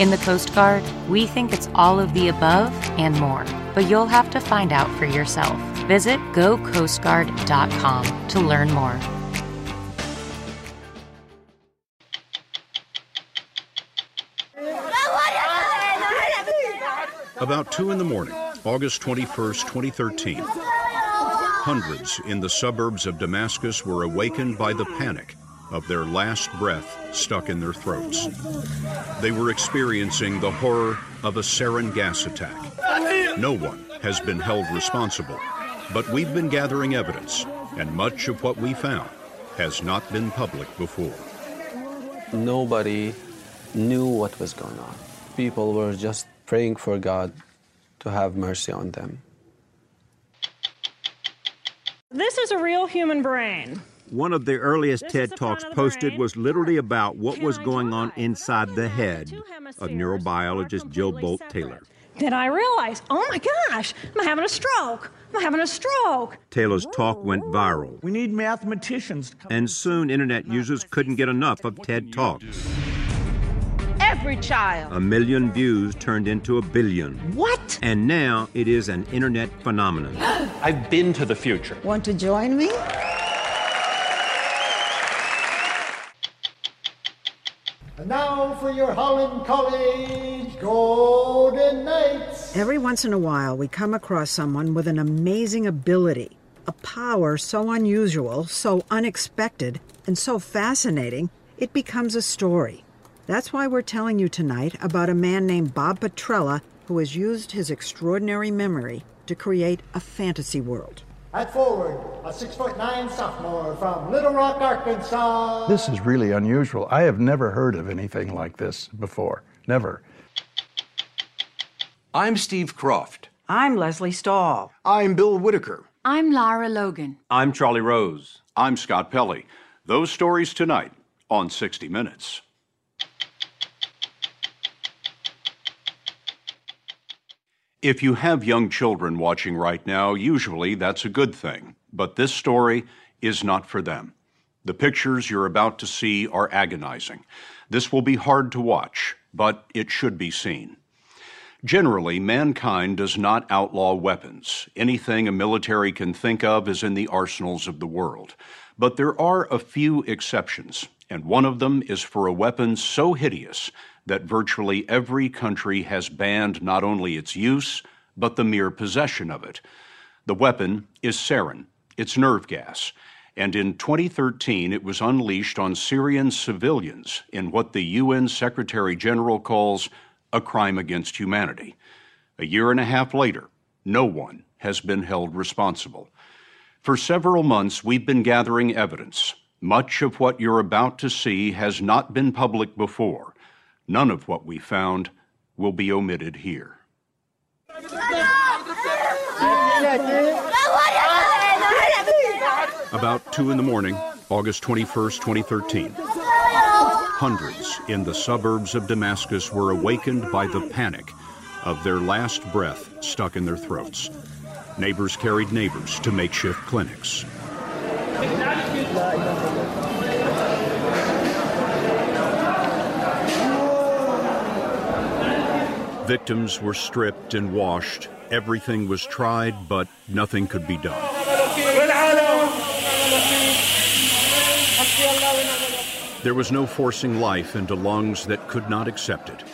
In the Coast Guard, we think it's all of the above and more, but you'll have to find out for yourself. Visit gocoastguard.com to learn more. About 2 in the morning, August 21st, 2013. Hundreds in the suburbs of Damascus were awakened by the panic of their last breath stuck in their throats. They were experiencing the horror of a sarin gas attack. No one has been held responsible, but we've been gathering evidence, and much of what we found has not been public before. Nobody knew what was going on. People were just praying for God to have mercy on them. This is a real human brain. One of the earliest This TED Talks part of the posted was literally about what Can was going on inside the head of neurobiologist Jill completely Bolte separate. Taylor. Then I realized, oh my gosh, I'm having a stroke. I'm having a stroke. Taylor's talk went viral, We need mathematicians. to come and soon internet users couldn't get enough of TED Talks. Every child. A million views turned into a billion, What? and now it is an internet phenomenon. I've been to the future. Want to join me? And now for your Holland College Golden Knights. Every once in a while, we come across someone with an amazing ability, a power so unusual, so unexpected, and so fascinating, it becomes a story. That's why we're telling you tonight about a man named Bob Petrella who has used his extraordinary memory to create a fantasy world. At forward, a six foot nine sophomore from Little Rock, Arkansas. This is really unusual. I have never heard of anything like this before. Never. I'm Steve Kroft. I'm Lesley Stahl. I'm Bill Whitaker. I'm Lara Logan. I'm Charlie Rose. I'm Scott Pelley. Those stories tonight on 60 Minutes. If you have young children watching right now, usually that's a good thing. But this story is not for them. The pictures you're about to see are agonizing. This will be hard to watch, but it should be seen. Generally, mankind does not outlaw weapons. Anything a military can think of is in the arsenals of the world. But there are a few exceptions, and one of them is for a weapon so hideous that virtually every country has banned not only its use, but the mere possession of it. The weapon is sarin, it's nerve gas, and in 2013 it was unleashed on Syrian civilians in what the UN Secretary General calls a crime against humanity. A year and a half later, no one has been held responsible. For several months, we've been gathering evidence. Much of what you're about to see has not been public before. None of what we found will be omitted here. About 2 in the morning, August 21st, 2013. Hundreds in the suburbs of Damascus were awakened by the panic of their last breath stuck in their throats. Neighbors carried neighbors to makeshift clinics. Victims were stripped and washed. Everything was tried, but nothing could be done. There was no forcing life into lungs that could not accept it.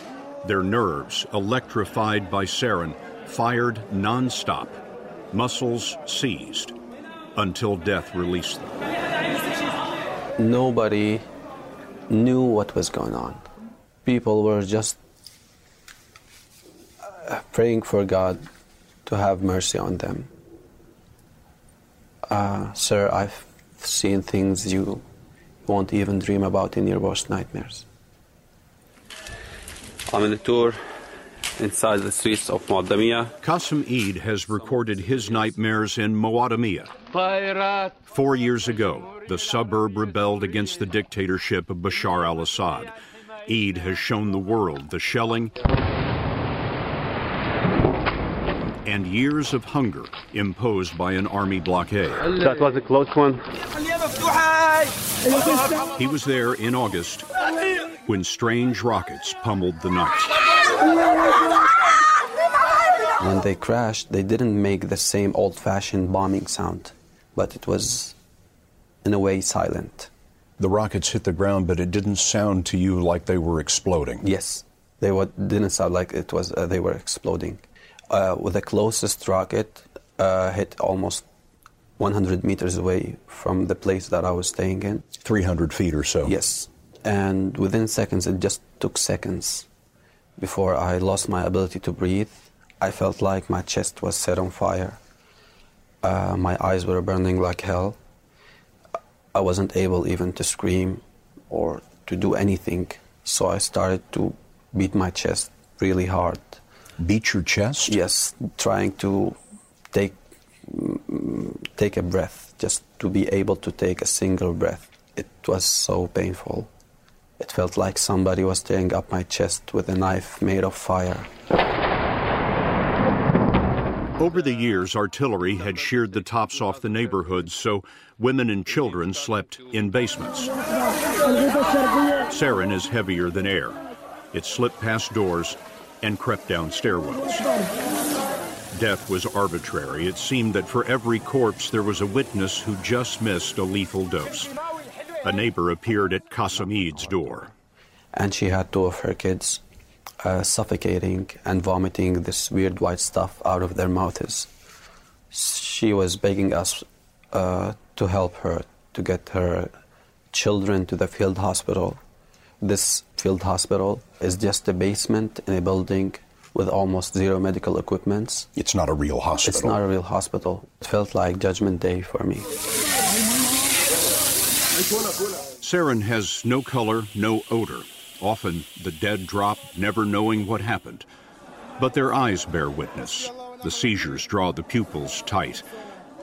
Their nerves, electrified by sarin, fired nonstop, muscles seized, until death released them. Nobody knew what was going on. People were just praying for God to have mercy on them. Uh, sir, I've seen things you won't even dream about in your worst nightmares. I'm in a tour inside the streets of Muadamia. Qasim Eid has recorded his nightmares in Muadamia. Four years ago, the suburb rebelled against the dictatorship of Bashar al Assad. Eid has shown the world the shelling and years of hunger imposed by an army blockade. That was a close one. He was there in August when strange rockets pummeled the night. When they crashed, they didn't make the same old fashioned bombing sound, but it was, in a way, silent. The rockets hit the ground, but it didn't sound to you like they were exploding. Yes, they were, didn't sound like it was. Uh, they were exploding. Uh, with the closest rocket uh, hit almost 100 meters away from the place that I was staying in. 300 feet or so. Yes, and within seconds, it just took seconds before I lost my ability to breathe. I felt like my chest was set on fire. Uh, my eyes were burning like hell. I wasn't able even to scream or to do anything, so I started to beat my chest really hard. Beat your chest? Yes, trying to take take a breath, just to be able to take a single breath. It was so painful. It felt like somebody was tearing up my chest with a knife made of fire. Over the years, artillery had sheared the tops off the neighborhoods, so women and children slept in basements. Sarin is heavier than air. It slipped past doors and crept down stairwells. Death was arbitrary. It seemed that for every corpse there was a witness who just missed a lethal dose. A neighbor appeared at Qasim door. And she had two of her kids uh, suffocating and vomiting this weird white stuff out of their mouths. She was begging us uh, to help her to get her children to the field hospital. This field hospital is just a basement in a building with almost zero medical equipment. It's not a real hospital. It's not a real hospital. It felt like Judgment Day for me. Sarin has no color, no odor. Often the dead drop, never knowing what happened. But their eyes bear witness. The seizures draw the pupils tight,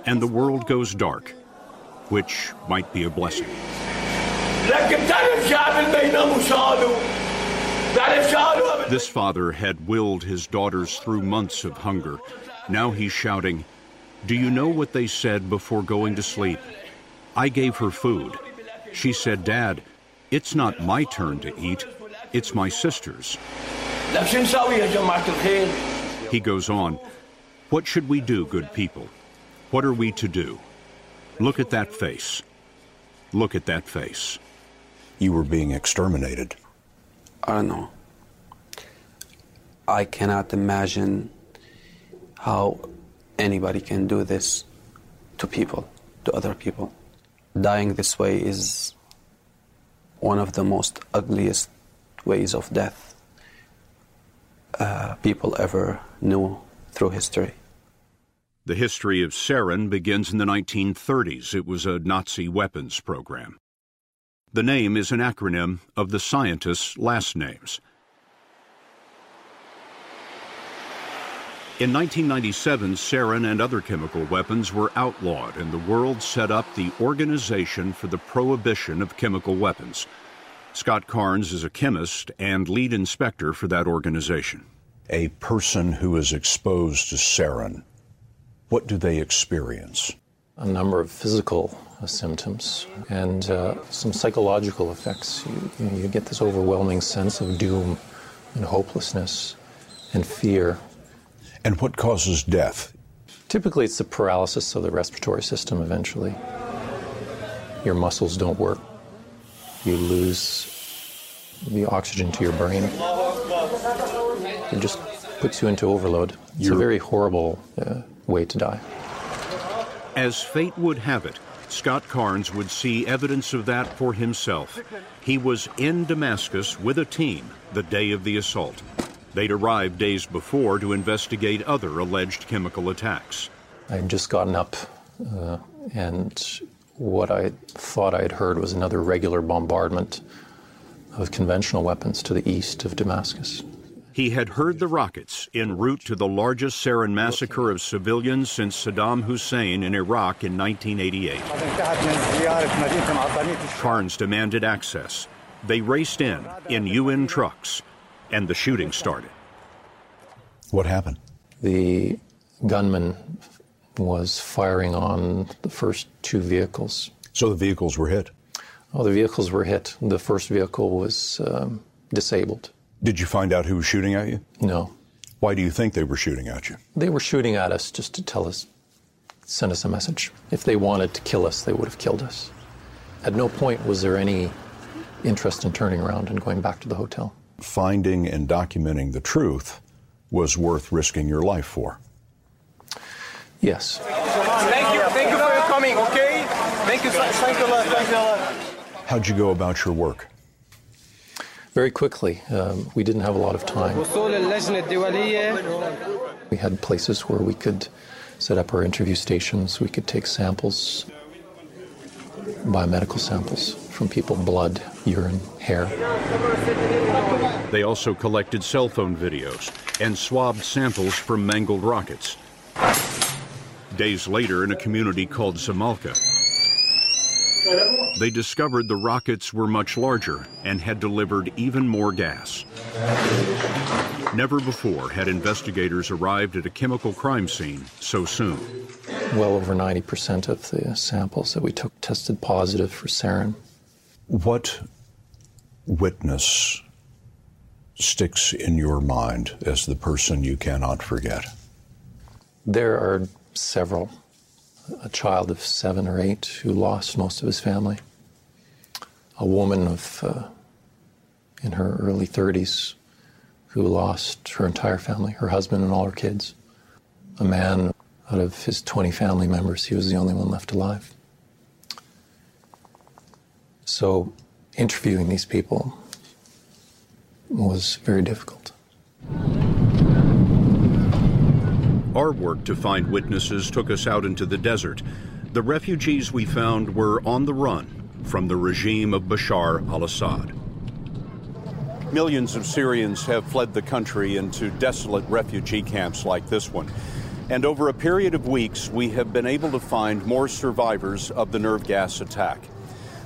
and the world goes dark, which might be a blessing. This father had willed his daughters through months of hunger. Now he's shouting, Do you know what they said before going to sleep? I gave her food. She said, Dad, it's not my turn to eat, it's my sister's. He goes on, What should we do, good people? What are we to do? Look at that face. Look at that face. You were being exterminated. I don't know. I cannot imagine how anybody can do this to people, to other people. dying this way is one of the most ugliest ways of death uh, people ever knew through history. The history of sarin begins in the 1930s. It was a Nazi weapons program. The name is an acronym of the scientists' last names. In 1997, sarin and other chemical weapons were outlawed, and the world set up the Organization for the Prohibition of Chemical Weapons. Scott Cairns is a chemist and lead inspector for that organization. A person who is exposed to sarin, what do they experience? A number of physical uh, symptoms and uh, some psychological effects. You, you get this overwhelming sense of doom and hopelessness and fear. And what causes death? Typically, it's the paralysis of the respiratory system eventually. Your muscles don't work. You lose the oxygen to your brain. It just puts you into overload. It's You're... a very horrible uh, way to die. As fate would have it, Scott Cairns would see evidence of that for himself. He was in Damascus with a team the day of the assault. They'd arrived days before to investigate other alleged chemical attacks. I had just gotten up, uh, and what I thought I had heard was another regular bombardment of conventional weapons to the east of Damascus. He had heard the rockets en route to the largest sarin massacre of civilians since Saddam Hussein in Iraq in 1988. Cairns demanded access. They raced in, in UN trucks and the shooting started. What happened? The gunman was firing on the first two vehicles. So the vehicles were hit? Oh, the vehicles were hit. The first vehicle was um, disabled. Did you find out who was shooting at you? No. Why do you think they were shooting at you? They were shooting at us just to tell us, send us a message. If they wanted to kill us, they would have killed us. At no point was there any interest in turning around and going back to the hotel finding and documenting the truth was worth risking your life for. Yes. Thank you. Thank you for coming, okay? Thank you. Thank you a lot. Thank you a lot. How'd you go about your work? Very quickly. Um, we didn't have a lot of time. We had places where we could set up our interview stations. We could take samples, biomedical samples from people blood, urine, hair. They also collected cell phone videos and swabbed samples from mangled rockets. Days later, in a community called Samalka, they discovered the rockets were much larger and had delivered even more gas. Never before had investigators arrived at a chemical crime scene so soon. Well over 90% of the samples that we took tested positive for sarin. What witness sticks in your mind as the person you cannot forget? There are several. A child of seven or eight who lost most of his family. A woman of uh, in her early 30s who lost her entire family, her husband and all her kids. A man out of his 20 family members, he was the only one left alive. So interviewing these people was very difficult. Our work to find witnesses took us out into the desert. The refugees we found were on the run from the regime of Bashar al Assad. Millions of Syrians have fled the country into desolate refugee camps like this one. And over a period of weeks, we have been able to find more survivors of the nerve gas attack.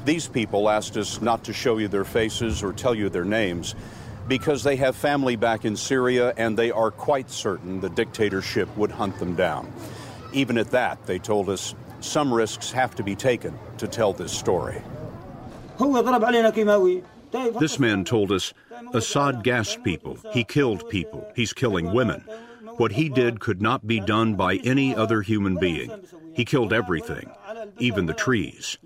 These people asked us not to show you their faces or tell you their names because they have family back in Syria and they are quite certain the dictatorship would hunt them down. Even at that, they told us some risks have to be taken to tell this story. This man told us Assad gassed people, he killed people, he's killing women. What he did could not be done by any other human being. He killed everything, even the trees.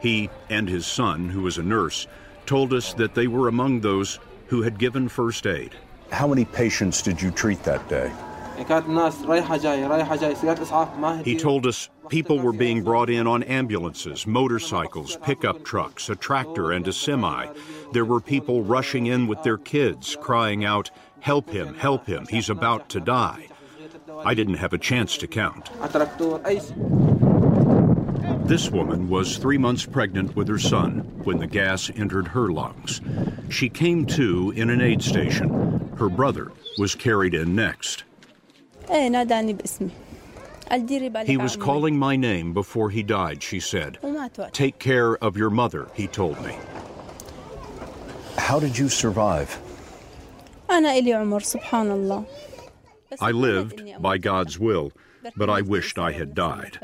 He and his son, who was a nurse, told us that they were among those who had given first aid. How many patients did you treat that day? He told us people were being brought in on ambulances, motorcycles, pickup trucks, a tractor, and a semi. There were people rushing in with their kids, crying out, Help him, help him, he's about to die. I didn't have a chance to count. This woman was three months pregnant with her son when the gas entered her lungs. She came to in an aid station. Her brother was carried in next. He was calling my name before he died, she said. Take care of your mother, he told me. How did you survive? I lived by God's will, but I wished I had died.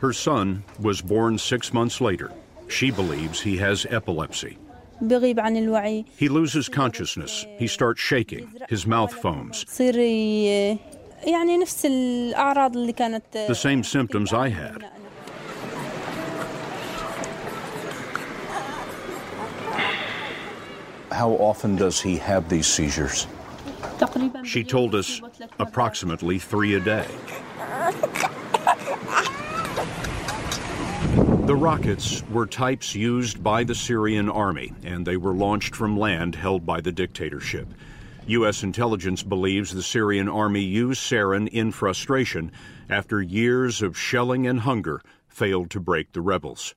Her son was born six months later. She believes he has epilepsy. He loses consciousness. He starts shaking. His mouth foams. The same symptoms I had. How often does he have these seizures? She told us approximately three a day. The rockets were types used by the Syrian army, and they were launched from land held by the dictatorship. U.S. intelligence believes the Syrian army used sarin in frustration after years of shelling and hunger failed to break the rebels.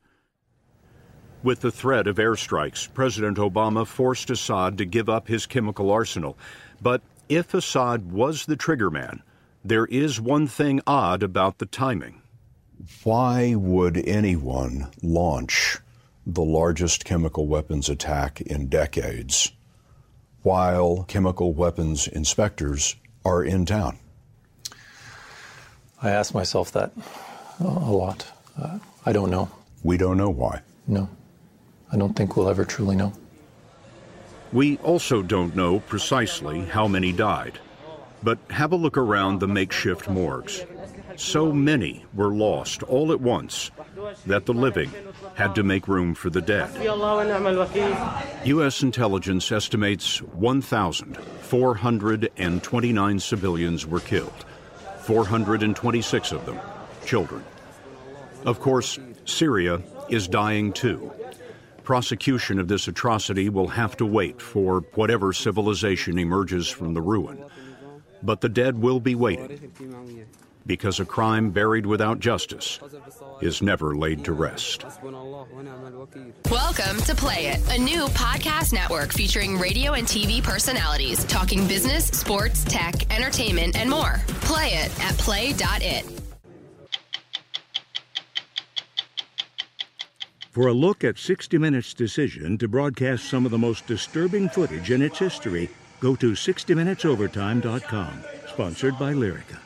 With the threat of airstrikes, President Obama forced Assad to give up his chemical arsenal. But if Assad was the triggerman, there is one thing odd about the timing. Why would anyone launch the largest chemical weapons attack in decades while chemical weapons inspectors are in town? I ask myself that a lot. Uh, I don't know. We don't know why. No. I don't think we'll ever truly know. We also don't know precisely how many died. But have a look around the makeshift morgues. So many were lost all at once that the living had to make room for the dead. U.S. intelligence estimates 1,429 civilians were killed, 426 of them children. Of course, Syria is dying too. Prosecution of this atrocity will have to wait for whatever civilization emerges from the ruin. But the dead will be waiting because a crime buried without justice is never laid to rest. Welcome to Play It, a new podcast network featuring radio and TV personalities talking business, sports, tech, entertainment, and more. Play it at play.it. For a look at 60 Minutes' decision to broadcast some of the most disturbing footage in its history, go to 60minutesovertime.com. Sponsored by Lyrica.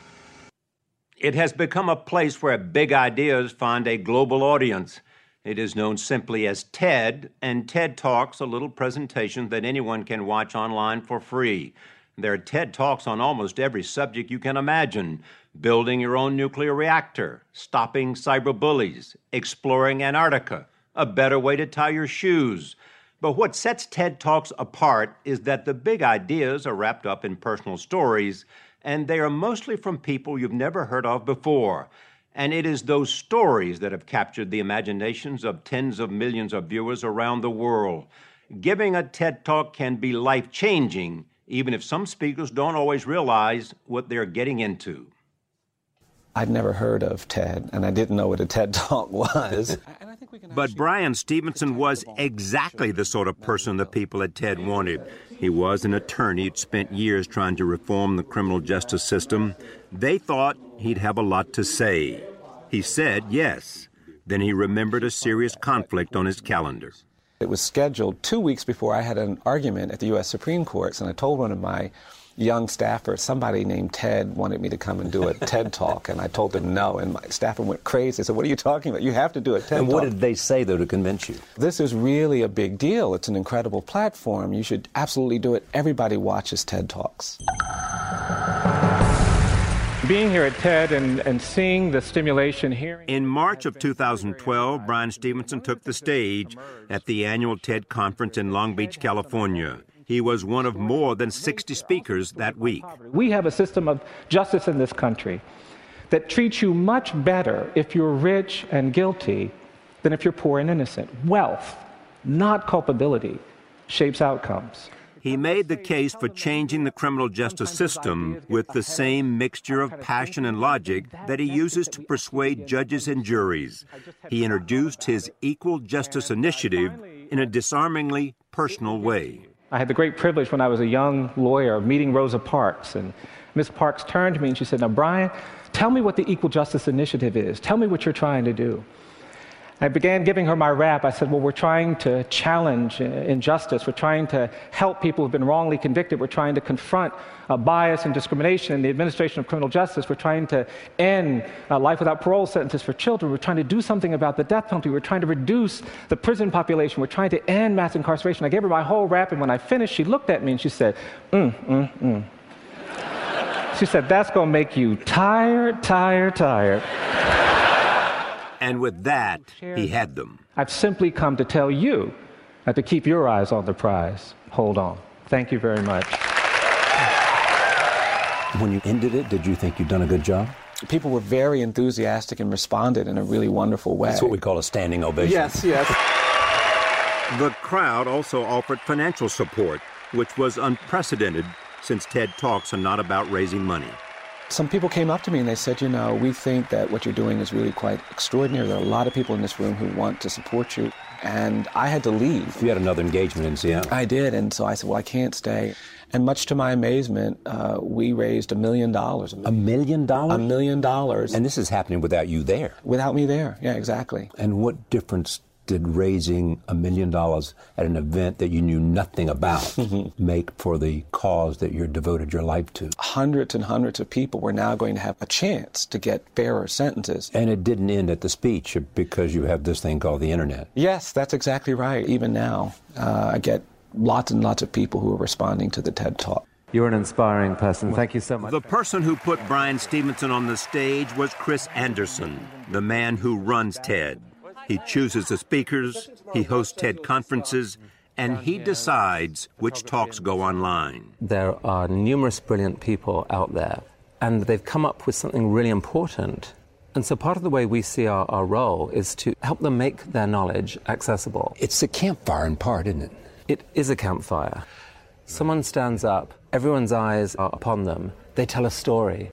It has become a place where big ideas find a global audience. It is known simply as TED, and TED Talks, a little presentation that anyone can watch online for free. There are TED Talks on almost every subject you can imagine building your own nuclear reactor, stopping cyberbullies, exploring Antarctica, a better way to tie your shoes. But what sets TED Talks apart is that the big ideas are wrapped up in personal stories, and they are mostly from people you've never heard of before. And it is those stories that have captured the imaginations of tens of millions of viewers around the world. Giving a TED Talk can be life changing, even if some speakers don't always realize what they're getting into. I'd never heard of TED, and I didn't know what a TED Talk was. But Bryan Stevenson was exactly the sort of person the people at TED wanted. He was an attorney who'd spent years trying to reform the criminal justice system. They thought he'd have a lot to say. He said yes. Then he remembered a serious conflict on his calendar. It was scheduled two weeks before I had an argument at the U.S. Supreme Court, and I told one of my young staffer, somebody named Ted wanted me to come and do a TED talk, and I told them no, and my staffer went crazy. I said, "What are you talking about? You have to do a TED Talk. And talk." what did they say, though, to convince you? This is really a big deal. It's an incredible platform. You should absolutely do it. Everybody watches TED Talks. Being here at TED and, and seeing the stimulation here. In March of 2012, Bryan Stevenson took the stage at the annual TED conference in Long Beach, California. He was one of more than 60 speakers that week. We have a system of justice in this country that treats you much better if you're rich and guilty than if you're poor and innocent. Wealth, not culpability, shapes outcomes. He made the case for changing the criminal justice system with the same mixture of passion and logic that he uses to persuade judges and juries. He introduced his Equal Justice Initiative in a disarmingly personal way. I had the great privilege when I was a young lawyer of meeting Rosa Parks. And Ms. Parks turned to me and she said, Now, Bryan, tell me what the Equal Justice Initiative is. Tell me what you're trying to do. I began giving her my rap. I said, Well, we're trying to challenge uh, injustice. We're trying to help people who've been wrongly convicted. We're trying to confront uh, bias and discrimination in the administration of criminal justice. We're trying to end uh, life without parole sentences for children. We're trying to do something about the death penalty. We're trying to reduce the prison population. We're trying to end mass incarceration. I gave her my whole rap, and when I finished, she looked at me and she said, Mm, mm, mm. She said, That's going to make you tired, tired, tired. And with that, he had them. I've simply come to tell you uh, to keep your eyes on the prize. Hold on. Thank you very much. When you ended it, did you think you'd done a good job? People were very enthusiastic and responded in a really wonderful way. That's what we call a standing ovation. Yes, yes. The crowd also offered financial support, which was unprecedented since TED Talks are not about raising money. Some people came up to me and they said, you know, we think that what you're doing is really quite extraordinary. There are a lot of people in this room who want to support you. And I had to leave. You had another engagement in Seattle. I did. And so I said, well, I can't stay. And much to my amazement, uh, we raised a million dollars. A million dollars? A million dollars. And this is happening without you there? Without me there, yeah, exactly. And what difference did raising a million dollars at an event that you knew nothing about make for the cause that you're devoted your life to? Hundreds and hundreds of people were now going to have a chance to get fairer sentences. And it didn't end at the speech because you have this thing called the internet. Yes, that's exactly right. Even now, uh, I get lots and lots of people who are responding to the TED Talk. You're an inspiring person. Thank you so much. The person who put Bryan Stevenson on the stage was Chris Anderson, the man who runs TED. He chooses the speakers, he hosts TED conferences, and he decides which talks go online. There are numerous brilliant people out there, and they've come up with something really important. And so part of the way we see our, our role is to help them make their knowledge accessible. It's a campfire in part, isn't it? It is a campfire. Someone stands up, everyone's eyes are upon them. They tell a story.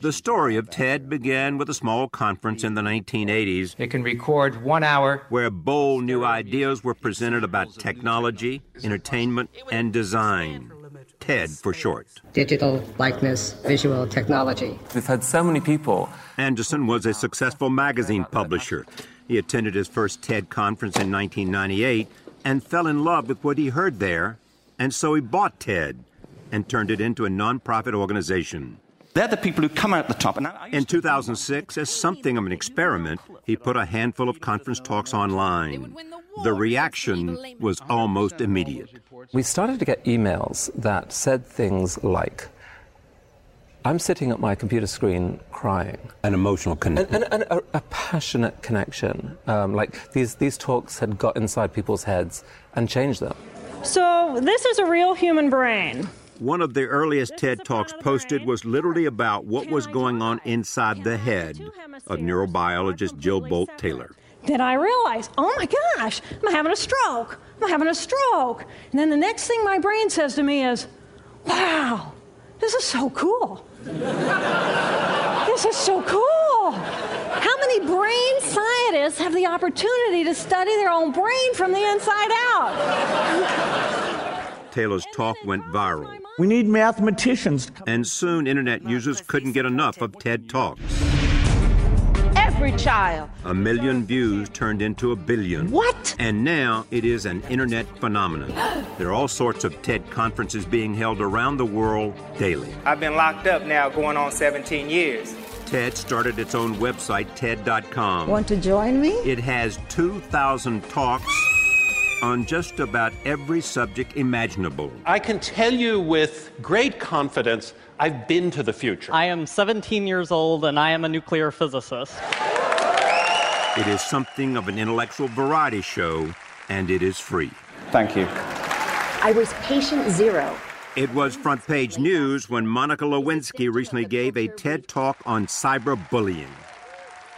The story of TED began with a small conference in the 1980s. It can record one hour. Where bold new ideas were presented about technology, entertainment, and design. TED for short. Digital likeness, visual technology. We've had so many people. Anderson was a successful magazine publisher. He attended his first TED conference in 1998 and fell in love with what he heard there, and so he bought TED and turned it into a nonprofit organization. They're the people who come out the top. And in 2006, as something of an experiment, he put a handful of conference talks online. The reaction was almost immediate. We started to get emails that said things like, I'm sitting at my computer screen crying. An emotional connection. And, and, and a, a, passionate connection. Um, like these, these talks had got inside people's heads and changed them. So, this is a real human brain. One of the earliest TED Talks posted was literally about what was going on inside the head of neurobiologist Jill Bolte Taylor. Then I realized, oh my gosh, I'm having a stroke. I'm having a stroke. And then the next thing my brain says to me is, wow, this is so cool. this is so cool. How many brain scientists have the opportunity to study their own brain from the inside out? Taylor's talk went viral. We need mathematicians. And soon internet users couldn't get enough of TED Talks. Every child. A million views turned into a billion. What? And now it is an internet phenomenon. there are all sorts of TED conferences being held around the world daily. I've been locked up now going on 17 years. TED started its own website, TED.com. Want to join me? It has 2,000 talks on just about every subject imaginable. I can tell you with great confidence I've been to the future. I am 17 years old and I am a nuclear physicist. It is something of an intellectual variety show, and it is free. Thank you. I was patient zero. It was front page news when Monica Lewinsky recently gave a TED talk on cyberbullying.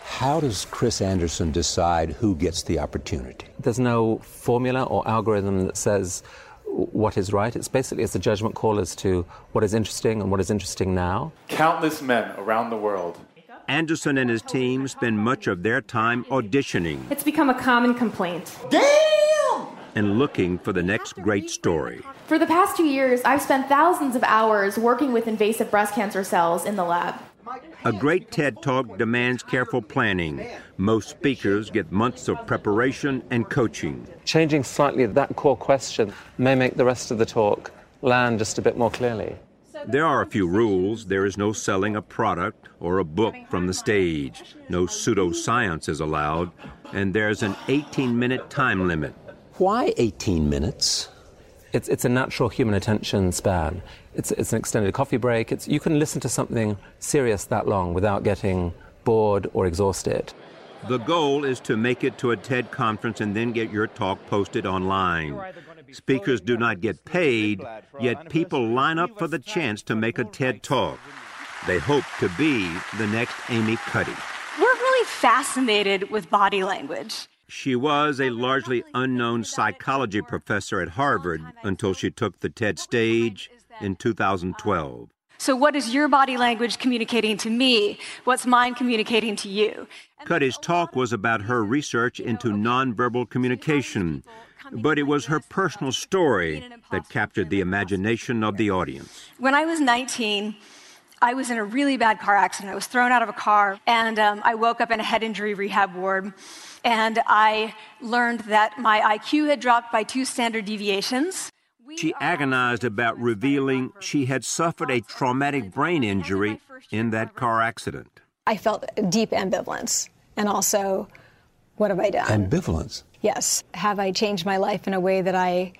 How does Chris Anderson decide who gets the opportunity? There's no formula or algorithm that says what is right. It's basically it's a judgment call as to what is interesting and what is interesting now. Countless men around the world. Anderson and his team spend much of their time auditioning. It's become a common complaint. Damn! And looking for the next great story. For the past two years, I've spent thousands of hours working with invasive breast cancer cells in the lab. A great TED Talk demands careful planning. Most speakers get months of preparation and coaching. Changing slightly that core question may make the rest of the talk land just a bit more clearly. There are a few rules. There is no selling a product or a book from the stage. No pseudoscience is allowed. And there's an 18 minute time limit. Why 18 minutes? It's, it's a natural human attention span. It's, it's an extended coffee break. It's, you can listen to something serious that long without getting bored or exhausted. The goal is to make it to a TED conference and then get your talk posted online. Speakers do not get paid, yet people line up for the chance to make a TED talk. They hope to be the next Amy Cuddy. We're really fascinated with body language. She was a largely unknown psychology professor at Harvard until she took the TED stage in 2012. So, what is your body language communicating to me? What's mine communicating to you? Cuddy's talk was about her research into nonverbal communication, but it was her personal story that captured the imagination of the audience. When I was 19, I was in a really bad car accident. I was thrown out of a car, and um, I woke up in a head injury rehab ward. And I learned that my IQ had dropped by two standard deviations. She agonized about revealing she had suffered a traumatic brain injury in that car accident. I felt deep ambivalence and also, what have I done? Ambivalence? Yes. Have I changed my life in a way that I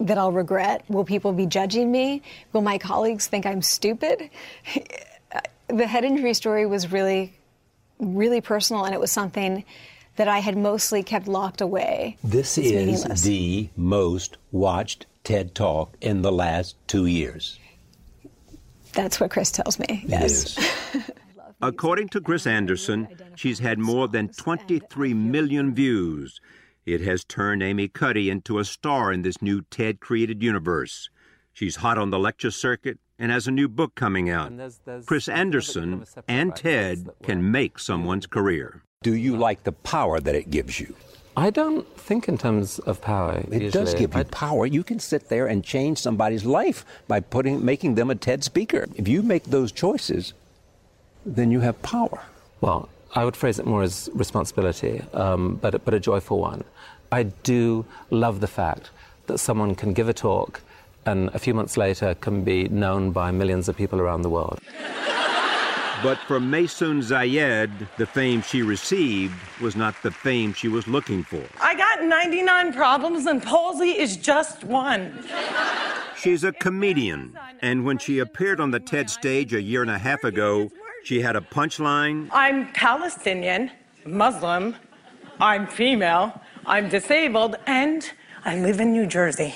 that I'll regret? Will people be judging me? Will my colleagues think I'm stupid? the head injury story was really really personal and it was something that I had mostly kept locked away. This it's is the most watched TED Talk in the last two years. That's what Chris tells me. Yes. According to Chris Anderson, she's had more than 23 million views. It has turned Amy Cuddy into a star in this new TED created universe. She's hot on the lecture circuit and has a new book coming out. There's, there's Chris Anderson and TED can make someone's career. Do you like the power that it gives you? I don't think in terms of power. It usually. does give you I, power. You can sit there and change somebody's life by putting, making them a TED speaker. If you make those choices, then you have power. Well, I would phrase it more as responsibility, um, but, but a joyful one. I do love the fact that someone can give a talk and a few months later can be known by millions of people around the world. But for Maysoon Zayid, the fame she received was not the fame she was looking for. I got 99 problems and palsy is just one. She's a comedian, and when she appeared on the TED stage a year and a half ago, she had a punchline. I'm Palestinian, Muslim, I'm female, I'm disabled, and I live in New Jersey.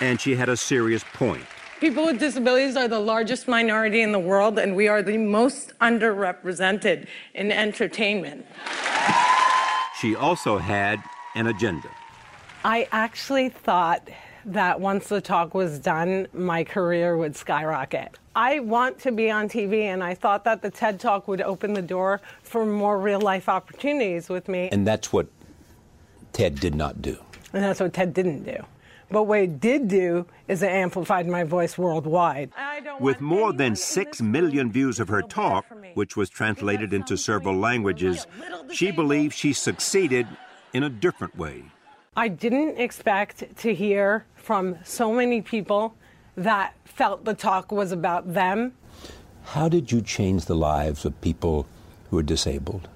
And she had a serious point. People with disabilities are the largest minority in the world, and we are the most underrepresented in entertainment. She also had an agenda. I actually thought that once the talk was done, my career would skyrocket. I want to be on TV, and I thought that the TED Talk would open the door for more real life opportunities with me. And that's what TED did not do. And that's what TED didn't do. But what it did do is it amplified my voice worldwide. With more than 6 million views of her talk, which was translated into several languages, she believes she succeeded in a different way. I didn't expect to hear from so many people that felt the talk was about them. How did you change the lives of people who are disabled?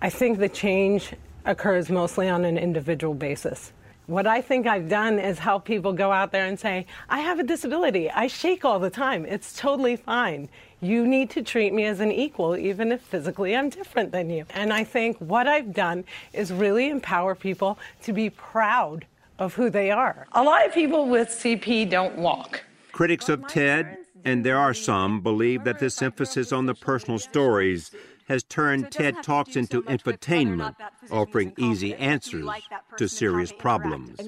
I think the change occurs mostly on an individual basis. What I think I've done is help people go out there and say, I have a disability. I shake all the time. It's totally fine. You need to treat me as an equal, even if physically I'm different than you. And I think what I've done is really empower people to be proud of who they are. A lot of people with CP don't walk. Critics of TED, and there are some, believe that this emphasis on the personal stories has turned TED Talks into infotainment, offering easy answers to serious problems.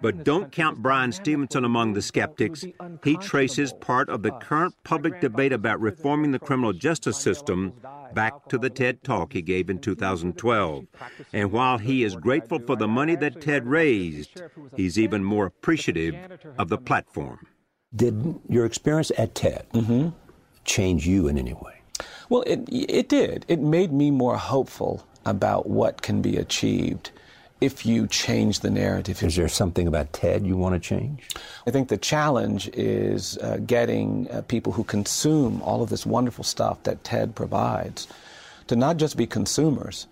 But don't count Bryan Stevenson among the skeptics. He traces part of the current public debate about reforming the criminal justice system back to the TED Talk he gave in 2012. And while he is grateful for the money that TED raised, he's even more appreciative of the platform. Did your experience at TED Mm-hmm. change you in any way? Well, it, it did. It made me more hopeful about what can be achieved if you change the narrative. Is there something about TED you want to change? I think the challenge is uh, getting uh, people who consume all of this wonderful stuff that TED provides to not just be consumers,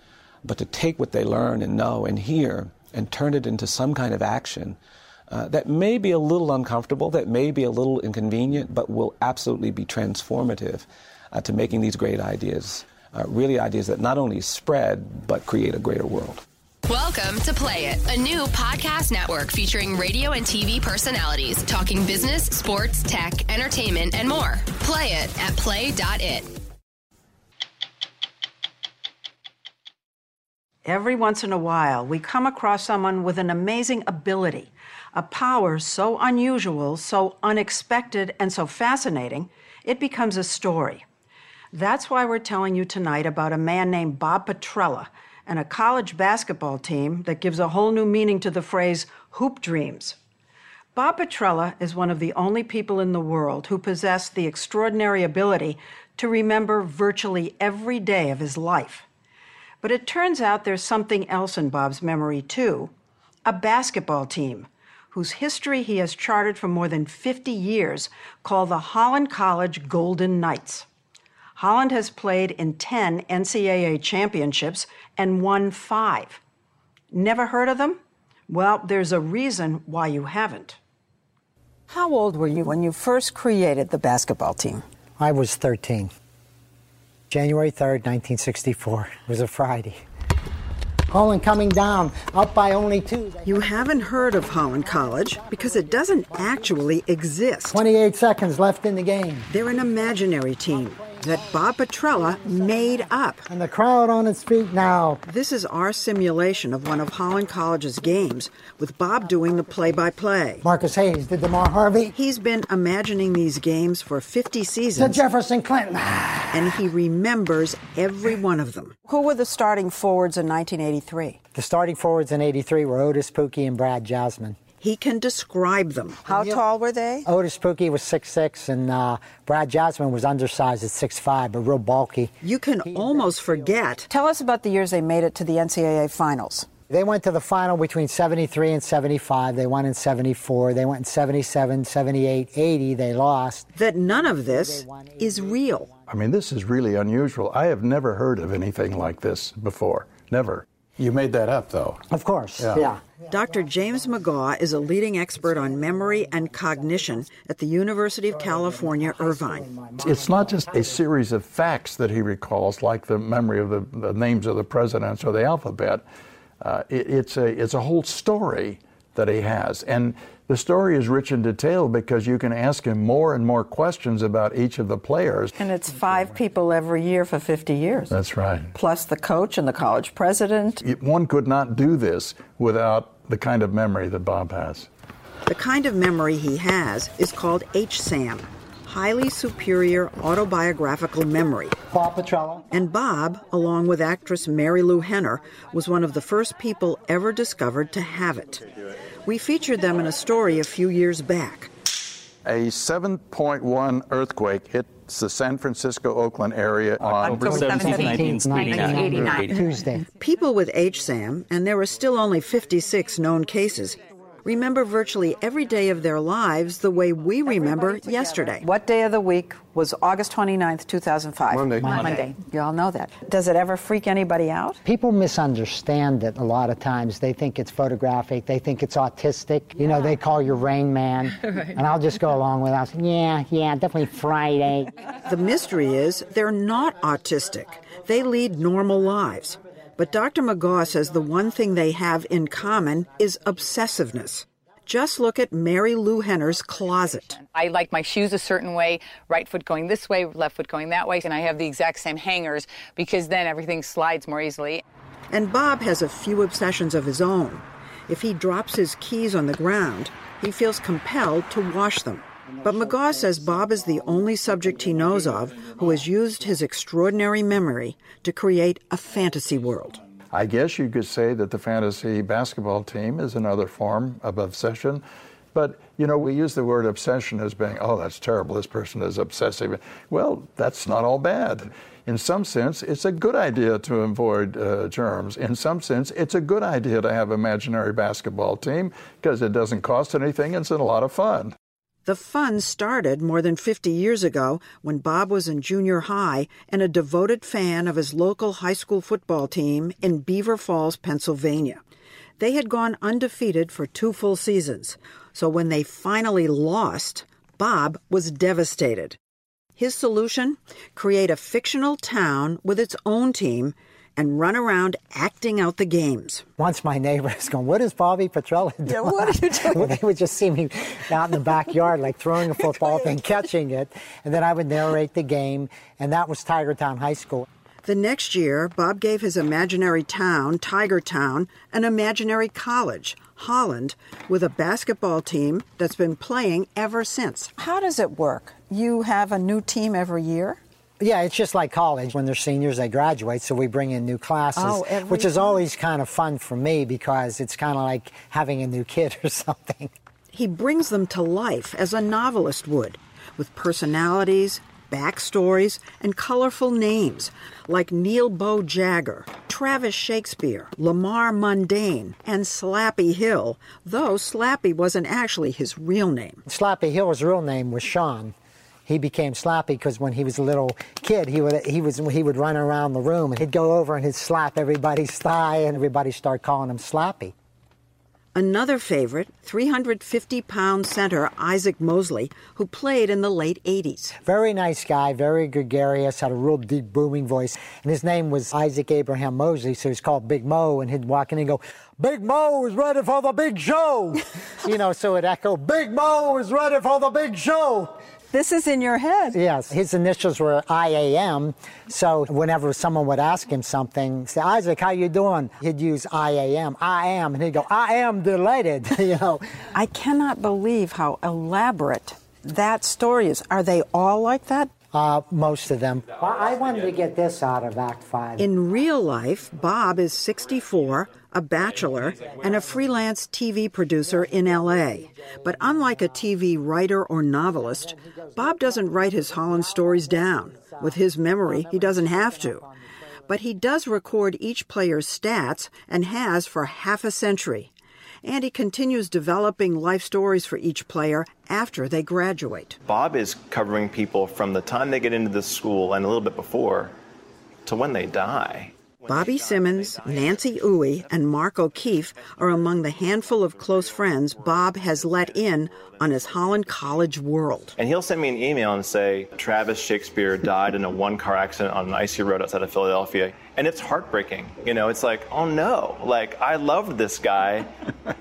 but to take what they learn and know and hear and turn it into some kind of action uh, that may be a little uncomfortable, that may be a little inconvenient, but will absolutely be transformative uh, to making these great ideas uh, really ideas that not only spread, but create a greater world. Welcome to Play It, a new podcast network featuring radio and TV personalities talking business, sports, tech, entertainment, and more. Play it at play.it. Every once in a while, we come across someone with an amazing ability, a power so unusual, so unexpected, and so fascinating, it becomes a story. That's why we're telling you tonight about a man named Bob Petrella and a college basketball team that gives a whole new meaning to the phrase hoop dreams. Bob Petrella is one of the only people in the world who possess the extraordinary ability to remember virtually every day of his life. But it turns out there's something else in Bob's memory, too a basketball team whose history he has charted for more than 50 years, called the Holland College Golden Knights. Holland has played in 10 NCAA championships and won five. Never heard of them? Well, there's a reason why you haven't. How old were you when you first created the basketball team? I was 13. January 3rd, 1964. It was a Friday. Holland coming down, up by only two. You haven't heard of Holland College because it doesn't actually exist. 28 seconds left in the game. They're an imaginary team that Bob Petrella made up. And the crowd on its feet now. This is our simulation of one of Holland College's games, with Bob doing the play by play. Marcus Hayes did DeMar Harvey. He's been imagining these games for 50 To seasons. Jefferson Clinton. and he remembers every one of them. Who were the starting forwards in 1983? The starting forwards in 83 were Otis Pookie and Brad Jasmine. He can describe them. How tall were they? Otis Pookie was 6'6", and uh, Brad Jasmine was undersized at 6'5", but real bulky. You can almost forget. Tell us about the years they made it to the NCAA finals. They went to the final between 73 and 75. They won in 74. They went in 77, 78, 80. They lost. That none of this is real. I mean, this is really unusual. I have never heard of anything like this before. Never. You made that up, though. Of course, Yeah. yeah. Dr. James McGaugh is a leading expert on memory and cognition at the University of California, Irvine. It's not just a series of facts that he recalls, like the memory of the, the names of the presidents or the alphabet. Uh, it, it's, a, it's a whole story that he has. And the story is rich in detail because you can ask him more and more questions about each of the players. And it's five people every year for 50 years, That's right. plus the coach and the college president. One could not do this without the kind of memory that Bob has. The kind of memory he has is called HSAM, Highly Superior Autobiographical Memory. Bob Petrella. And Bob, along with actress Marilu Henner, was one of the first people ever discovered to have it. We featured them in a story a few years back. A 7.1 earthquake hit the San Francisco Oakland area on October 17th, 1989. Tuesday. People with HSAM, and there are still only 56 known cases, remember virtually every day of their lives the way we remember yesterday. What day of the week was August 29th, 2005? Monday. Monday. You all know that. Does it ever freak anybody out? People misunderstand it a lot of times. They think it's photographic. They think it's autistic. You know, they call you Rain Man. Right. And I'll just go along with it. I'll say, yeah, yeah, definitely Friday. The mystery is they're not autistic. They lead normal lives. But Dr. McGaugh says the one thing they have in common is obsessiveness. Just look at Marilu Henner's closet. I like my shoes a certain way, right foot going this way, left foot going that way, and I have the exact same hangers because then everything slides more easily. And Bob has a few obsessions of his own. If he drops his keys on the ground, he feels compelled to wash them. But McGaugh says Bob is the only subject he knows of who has used his extraordinary memory to create a fantasy world. I guess you could say that the fantasy basketball team is another form of obsession. But, you know, we use the word obsession as being, oh, that's terrible, this person is obsessive. Well, that's not all bad. In some sense, it's a good idea to avoid uh, germs. In some sense, it's a good idea to have imaginary basketball team because it doesn't cost anything, and it's a lot of fun. The fun started more than 50 years ago when Bob was in junior high and a devoted fan of his local high school football team in Beaver Falls, Pennsylvania. They had gone undefeated for two full seasons, so when they finally lost, Bob was devastated. His solution? Create a fictional town with its own team and run around acting out the games. Once my neighbors was going, What is Bobby Petrella doing? Yeah, what are you doing? they would just see me out in the backyard, like throwing a football and catching it, and then I would narrate the game, and that was Tiger Town High School. The next year, Bob gave his imaginary town, Tiger Town, an imaginary college, Holland, with a basketball team that's been playing ever since. How does it work? You have a new team every year? Yeah, it's just like college. When they're seniors, they graduate, so we bring in new classes, Oh, which is time. always kind of fun for me because it's kind of like having a new kid or something. He brings them to life as a novelist would, with personalities, backstories, and colorful names like Neil Bo Jagger, Travis Shakespeare, Lamar Mundane, and Slappy Hill, though Slappy wasn't actually his real name. Slappy Hill's real name was Sean. He became Slappy because when he was a little kid, he would he was he would run around the room and he'd go over and he'd slap everybody's thigh, and everybody started calling him Slappy. Another favorite, 350 pound center Isaac Mosley, who played in the late 80s. Very nice guy, very gregarious, had a real deep, booming voice. And his name was Isaac Abraham Mosley, so he's called Big Mo. And he'd walk in and go, Big Mo is ready for the big show. you know, so it echoed, Big Mo is ready for the big show. This is in your head. Yes, his initials were IAM. So whenever someone would ask him something, say, Isaac, how you doing? He'd use IAM, I am, and he'd go, I am delighted. you know, I cannot believe how elaborate that story is. Are they all like that? uh, most of them. I wanted to get this out of Act Five. In real life, Bob is 64, a bachelor, and a freelance TV producer in LA. But unlike a TV writer or novelist, Bob doesn't write his Holland stories down. With his memory, he doesn't have to. But he does record each player's stats and has for half a century. And he continues developing life stories for each player after they graduate. Bob is covering people from the time they get into the school and a little bit before to when they die. Bobby Simmons, Nancy Uwe, and Mark O'Keefe are among the handful of close friends Bob has let in on his Holland College world. And he'll send me an email and say, Travis Shakespeare died in a one car accident on an icy road outside of Philadelphia. And it's heartbreaking. You know, it's like, oh no, like I loved this guy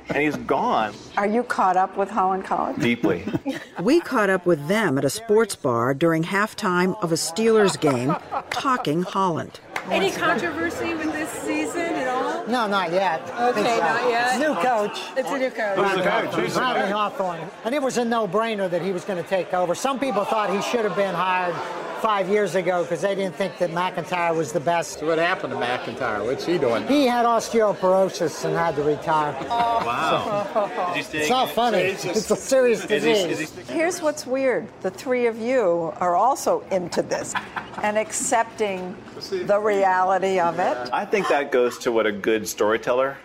and he's gone Are you caught up with Holland College? deeply. We caught up with them at a sports bar during halftime of a Steelers game, talking Holland. Any controversy with this season at all? No, not yet. Okay, It's, uh, not yet. New coach. It's a new coach. Who's the coach? Bradley Hawthorne. And it was a no-brainer that he was going to take over. Some people thought he should have been hired five years ago because they didn't think that McIntyre was the best. What happened to McIntyre? What's he doing? He had osteoporosis and had to retire. Oh. Wow. It's not funny. It's a serious disease. Here's what's weird the three of you are also into this and accepting the reality of it. I think that goes to what a good storyteller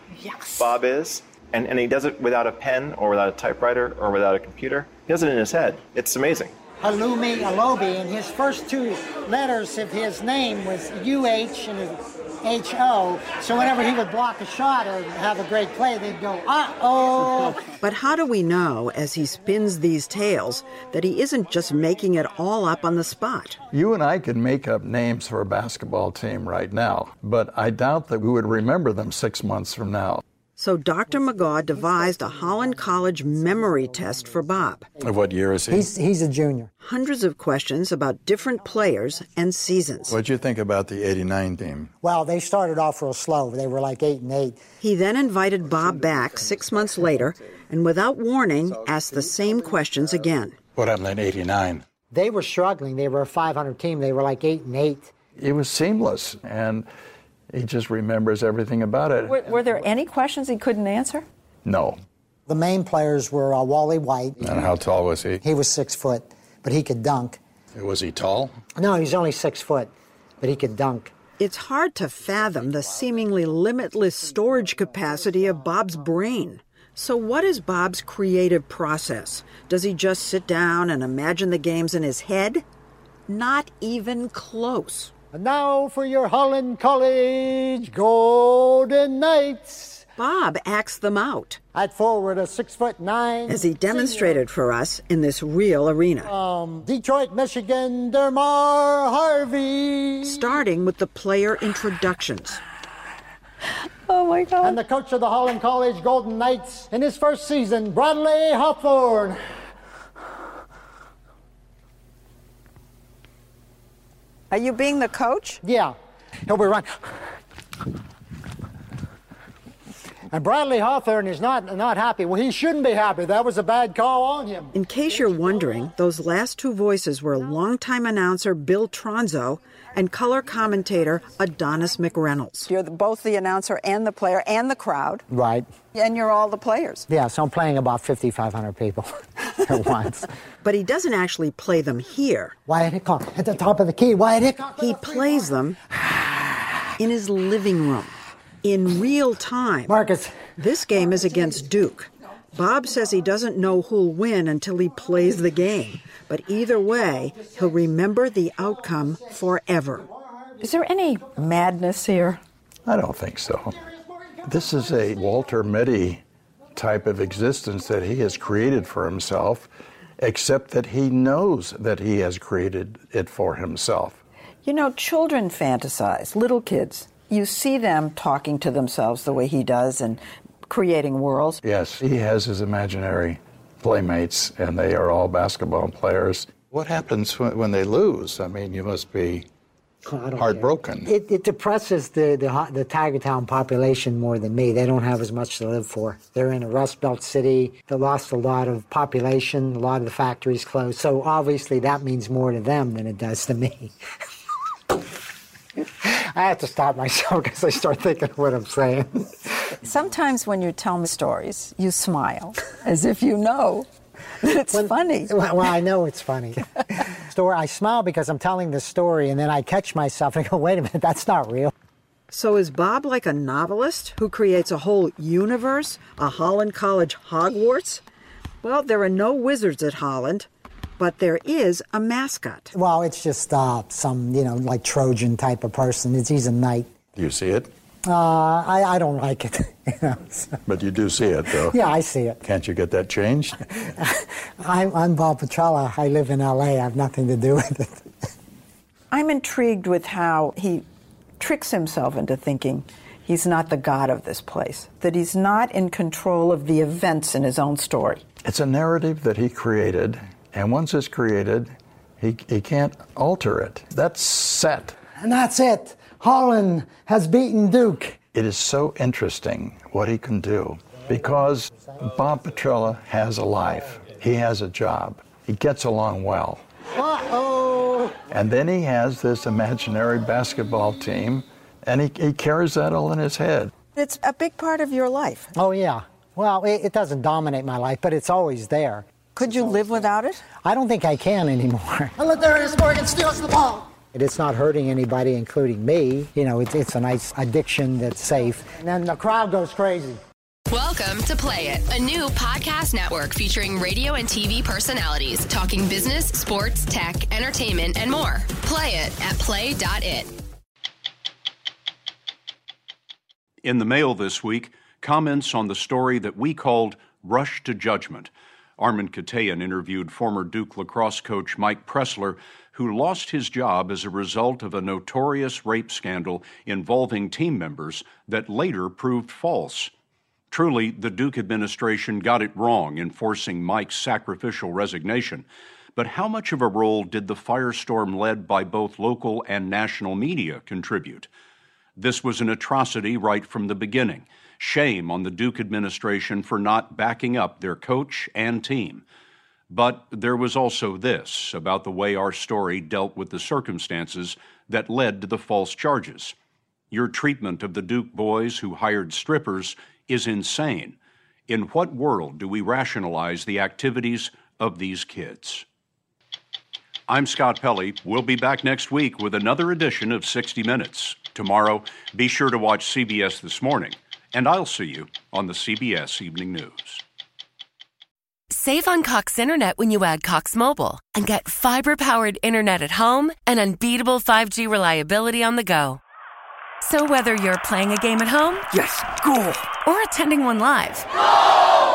Bob is. And, and he does it without a pen or without a typewriter or without a computer. He does it in his head. It's amazing. Halloumi Alobi, and his first two letters of his name was UH, and H O. So whenever he would block a shot or have a great play, they'd go, uh oh. But how do we know, as he spins these tales, that he isn't just making it all up on the spot? You and I could make up names for a basketball team right now, but I doubt that we would remember them six months from now. So Dr. McGaugh devised a Holland College memory test for Bob. Of what year is he? He's, he's a junior. Hundreds of questions about different players and seasons. What'd you think about the 89 team? Well, they started off real slow. They were like eight and eight. He then invited Bob back six months later and without warning asked the same questions again. What happened in 89? They were struggling. They were a 500 team. They were like eight and eight. It was seamless, and he just remembers everything about it. Were, were there any questions he couldn't answer? No. The main players were uh, Wally White. And how tall was he? He was six foot, but he could dunk. Was he tall? No, he's only six foot, but he could dunk. It's hard to fathom the seemingly limitless storage capacity of Bob's brain. So, what is Bob's creative process? Does he just sit down and imagine the games in his head? Not even close. And now for your Holland College Golden Knights. Bob acts them out. At forward, a six foot nine. As he demonstrated for us in this real arena. Um, Detroit, Michigan, Dermar Harvey. Starting with the player introductions. Oh my God. And the coach of the Holland College Golden Knights in his first season, Bradley Hawthorne. Are you being the coach? Yeah. He'll be run. And Bradley Hawthorne is not not happy. Well, he shouldn't be happy. That was a bad call on him. In case you're wondering, those last two voices were longtime announcer Bill Tronzo and color commentator Adonis McReynolds. You're the, both the announcer and the player and the crowd, Right. and you're all the players. Yeah, so I'm playing about 5,500 people at once. But he doesn't actually play them here. Wyatt Hickok at the top of the key. Wyatt Hickok. He plays them in his living room in real time. Marcus. This game is against Duke. Bob says he doesn't know who'll win until he plays the game. But either way, he'll remember the outcome forever. Is there any madness here? I don't think so. This is a Walter Mitty type of existence that he has created for himself, except that he knows that he has created it for himself. You know, children fantasize, little kids. You see them talking to themselves the way he does and creating worlds. Yes, he has his imaginary playmates, and they are all basketball players. What happens when, when they lose? I mean, you must be I heartbroken. It, it depresses the, the the Tiger Town population more than me. They don't have as much to live for. They're in a Rust Belt city. They lost a lot of population. A lot of the factories closed. So obviously that means more to them than it does to me. I have to stop myself because I start thinking of what I'm saying. Sometimes when you tell me stories, you smile as if you know that it's funny. Well, well, I know it's funny. Story. I smile because I'm telling the story, and then I catch myself and go, "Wait a minute, that's not real." So is Bob like a novelist who creates a whole universe, a Holland College Hogwarts? Well, there are no wizards at Holland, but there is a mascot. Well, it's just uh, some, you know, like Trojan type of person. It's, he's a knight. Do you see it? Uh, I, I don't like it. you know, so- But you do see it, though. Yeah, I see it. Can't you get that changed? I'm, I'm Bob Petrella. I live in L.A. I have nothing to do with it. I'm intrigued with how he tricks himself into thinking he's not the god of this place, that he's not in control of the events in his own story. It's a narrative that he created, and once it's created, he, he can't alter it. That's set. And that's it. Holland has beaten Duke. It is so interesting what he can do because Bob Petrella has a life, he has a job, he gets along well. Uh-oh. And then he has this imaginary basketball team, and he, he carries that all in his head. It's a big part of your life. Oh, yeah. Well, it, it doesn't dominate my life, but it's always there. Could you live without it? I don't think I can anymore. And let Darius Morgan steals the ball. It's not hurting anybody, including me. You know, it's, it's a nice addiction that's safe. And then the crowd goes crazy. Welcome to Play It, a new podcast network featuring radio and TV personalities talking business, sports, tech, entertainment, and more. Play it at play.it. In the mail this week, comments on the story that we called Rush to Judgment. Armen Keteyian interviewed former Duke lacrosse coach Mike Pressler, who lost his job as a result of a notorious rape scandal involving team members that later proved false. Truly, the Duke administration got it wrong in forcing Mike's sacrificial resignation. But how much of a role did the firestorm led by both local and national media contribute? This was an atrocity right from the beginning. Shame on the Duke administration for not backing up their coach and team. But there was also this about the way our story dealt with the circumstances that led to the false charges. Your treatment of the Duke boys who hired strippers is insane. In what world do we rationalize the activities of these kids? I'm Scott Pelley. We'll be back next week with another edition of 60 Minutes. Tomorrow, be sure to watch CBS This Morning, and I'll see you on the CBS Evening News. Save on Cox Internet when you add Cox Mobile and get fiber powered internet at home and unbeatable 5G reliability on the go. So whether you're playing a game at home, yes, cool, or attending one live,